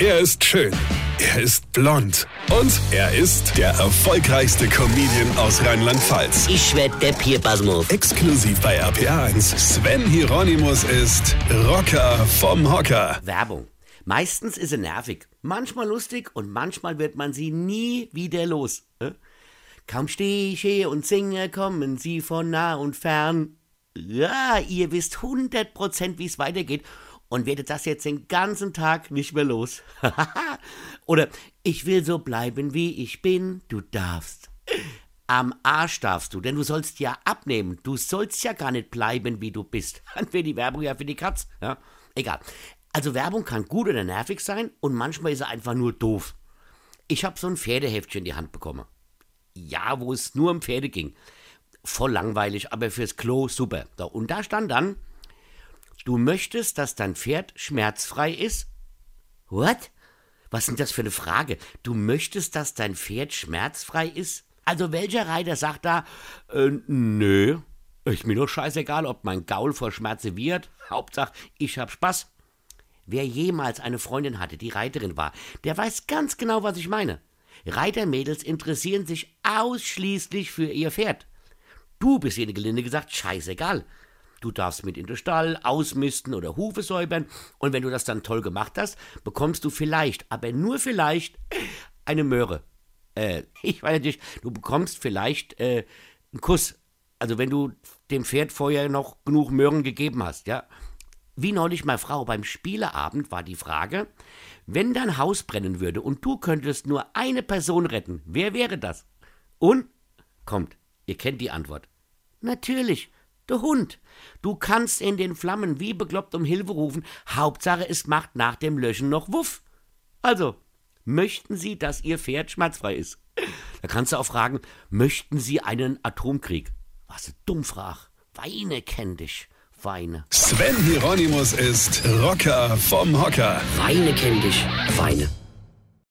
Er ist schön. Er ist blond. Und er ist der erfolgreichste Comedian aus Rheinland-Pfalz. Ich werd der Pierpasmus. Exklusiv bei RPA1. Sven Hieronymus ist Rocker vom Hocker. Werbung. Meistens ist sie nervig, manchmal lustig und manchmal wird man sie nie wieder los. Äh? Kaum stehe ich hier und singe, kommen sie von nah und fern. Ja, ihr wisst 100% wie es weitergeht und werdet das jetzt den ganzen Tag nicht mehr los. Oder ich will so bleiben, wie ich bin, du darfst. Am Arsch darfst du, denn du sollst ja abnehmen. Du sollst ja gar nicht bleiben, wie du bist. Dann wäre die Werbung ja für die Katz. Ja? Egal. Also Werbung kann gut oder nervig sein und manchmal ist sie einfach nur doof. Ich habe so ein Pferdeheftchen in die Hand bekommen. Ja, wo es nur um Pferde ging. Voll langweilig, aber fürs Klo super. Und da stand dann, Du möchtest, dass dein Pferd schmerzfrei ist? What? Was denn das für eine Frage? Du möchtest, dass dein Pferd schmerzfrei ist? Also welcher Reiter sagt da, äh, nö, ist mir doch scheißegal, ob mein Gaul vor Schmerze wird. Hauptsache, ich hab Spaß. Wer jemals eine Freundin hatte, die Reiterin war, der weiß ganz genau, was ich meine. Reitermädels interessieren sich ausschließlich für ihr Pferd. Du bist ihnen gelinde gesagt scheißegal. Du darfst mit in den Stall, ausmisten oder Hufe säubern. Und wenn du das dann toll gemacht hast, bekommst du vielleicht, aber nur vielleicht, eine Möhre. Äh, ich weiß nicht, du bekommst vielleicht äh, einen Kuss. Also wenn du dem Pferd vorher noch genug Möhren gegeben hast, ja. Wie neulich meine Frau beim Spieleabend war die Frage, wenn dein Haus brennen würde und du könntest nur eine Person retten, wer wäre das? Und? Kommt, ihr kennt die Antwort. Natürlich, der Hund. Du kannst in den Flammen wie bekloppt um Hilfe rufen. Hauptsache, es macht nach dem Löschen noch Wuff. Also, möchten Sie, dass Ihr Pferd schmerzfrei ist? Da kannst du auch fragen, möchten Sie einen Atomkrieg? Was eine Dummfrage. Weine kenn dich. Weine. Sven Hieronymus ist Rocker vom Hocker. Weine kenn dich. Weine.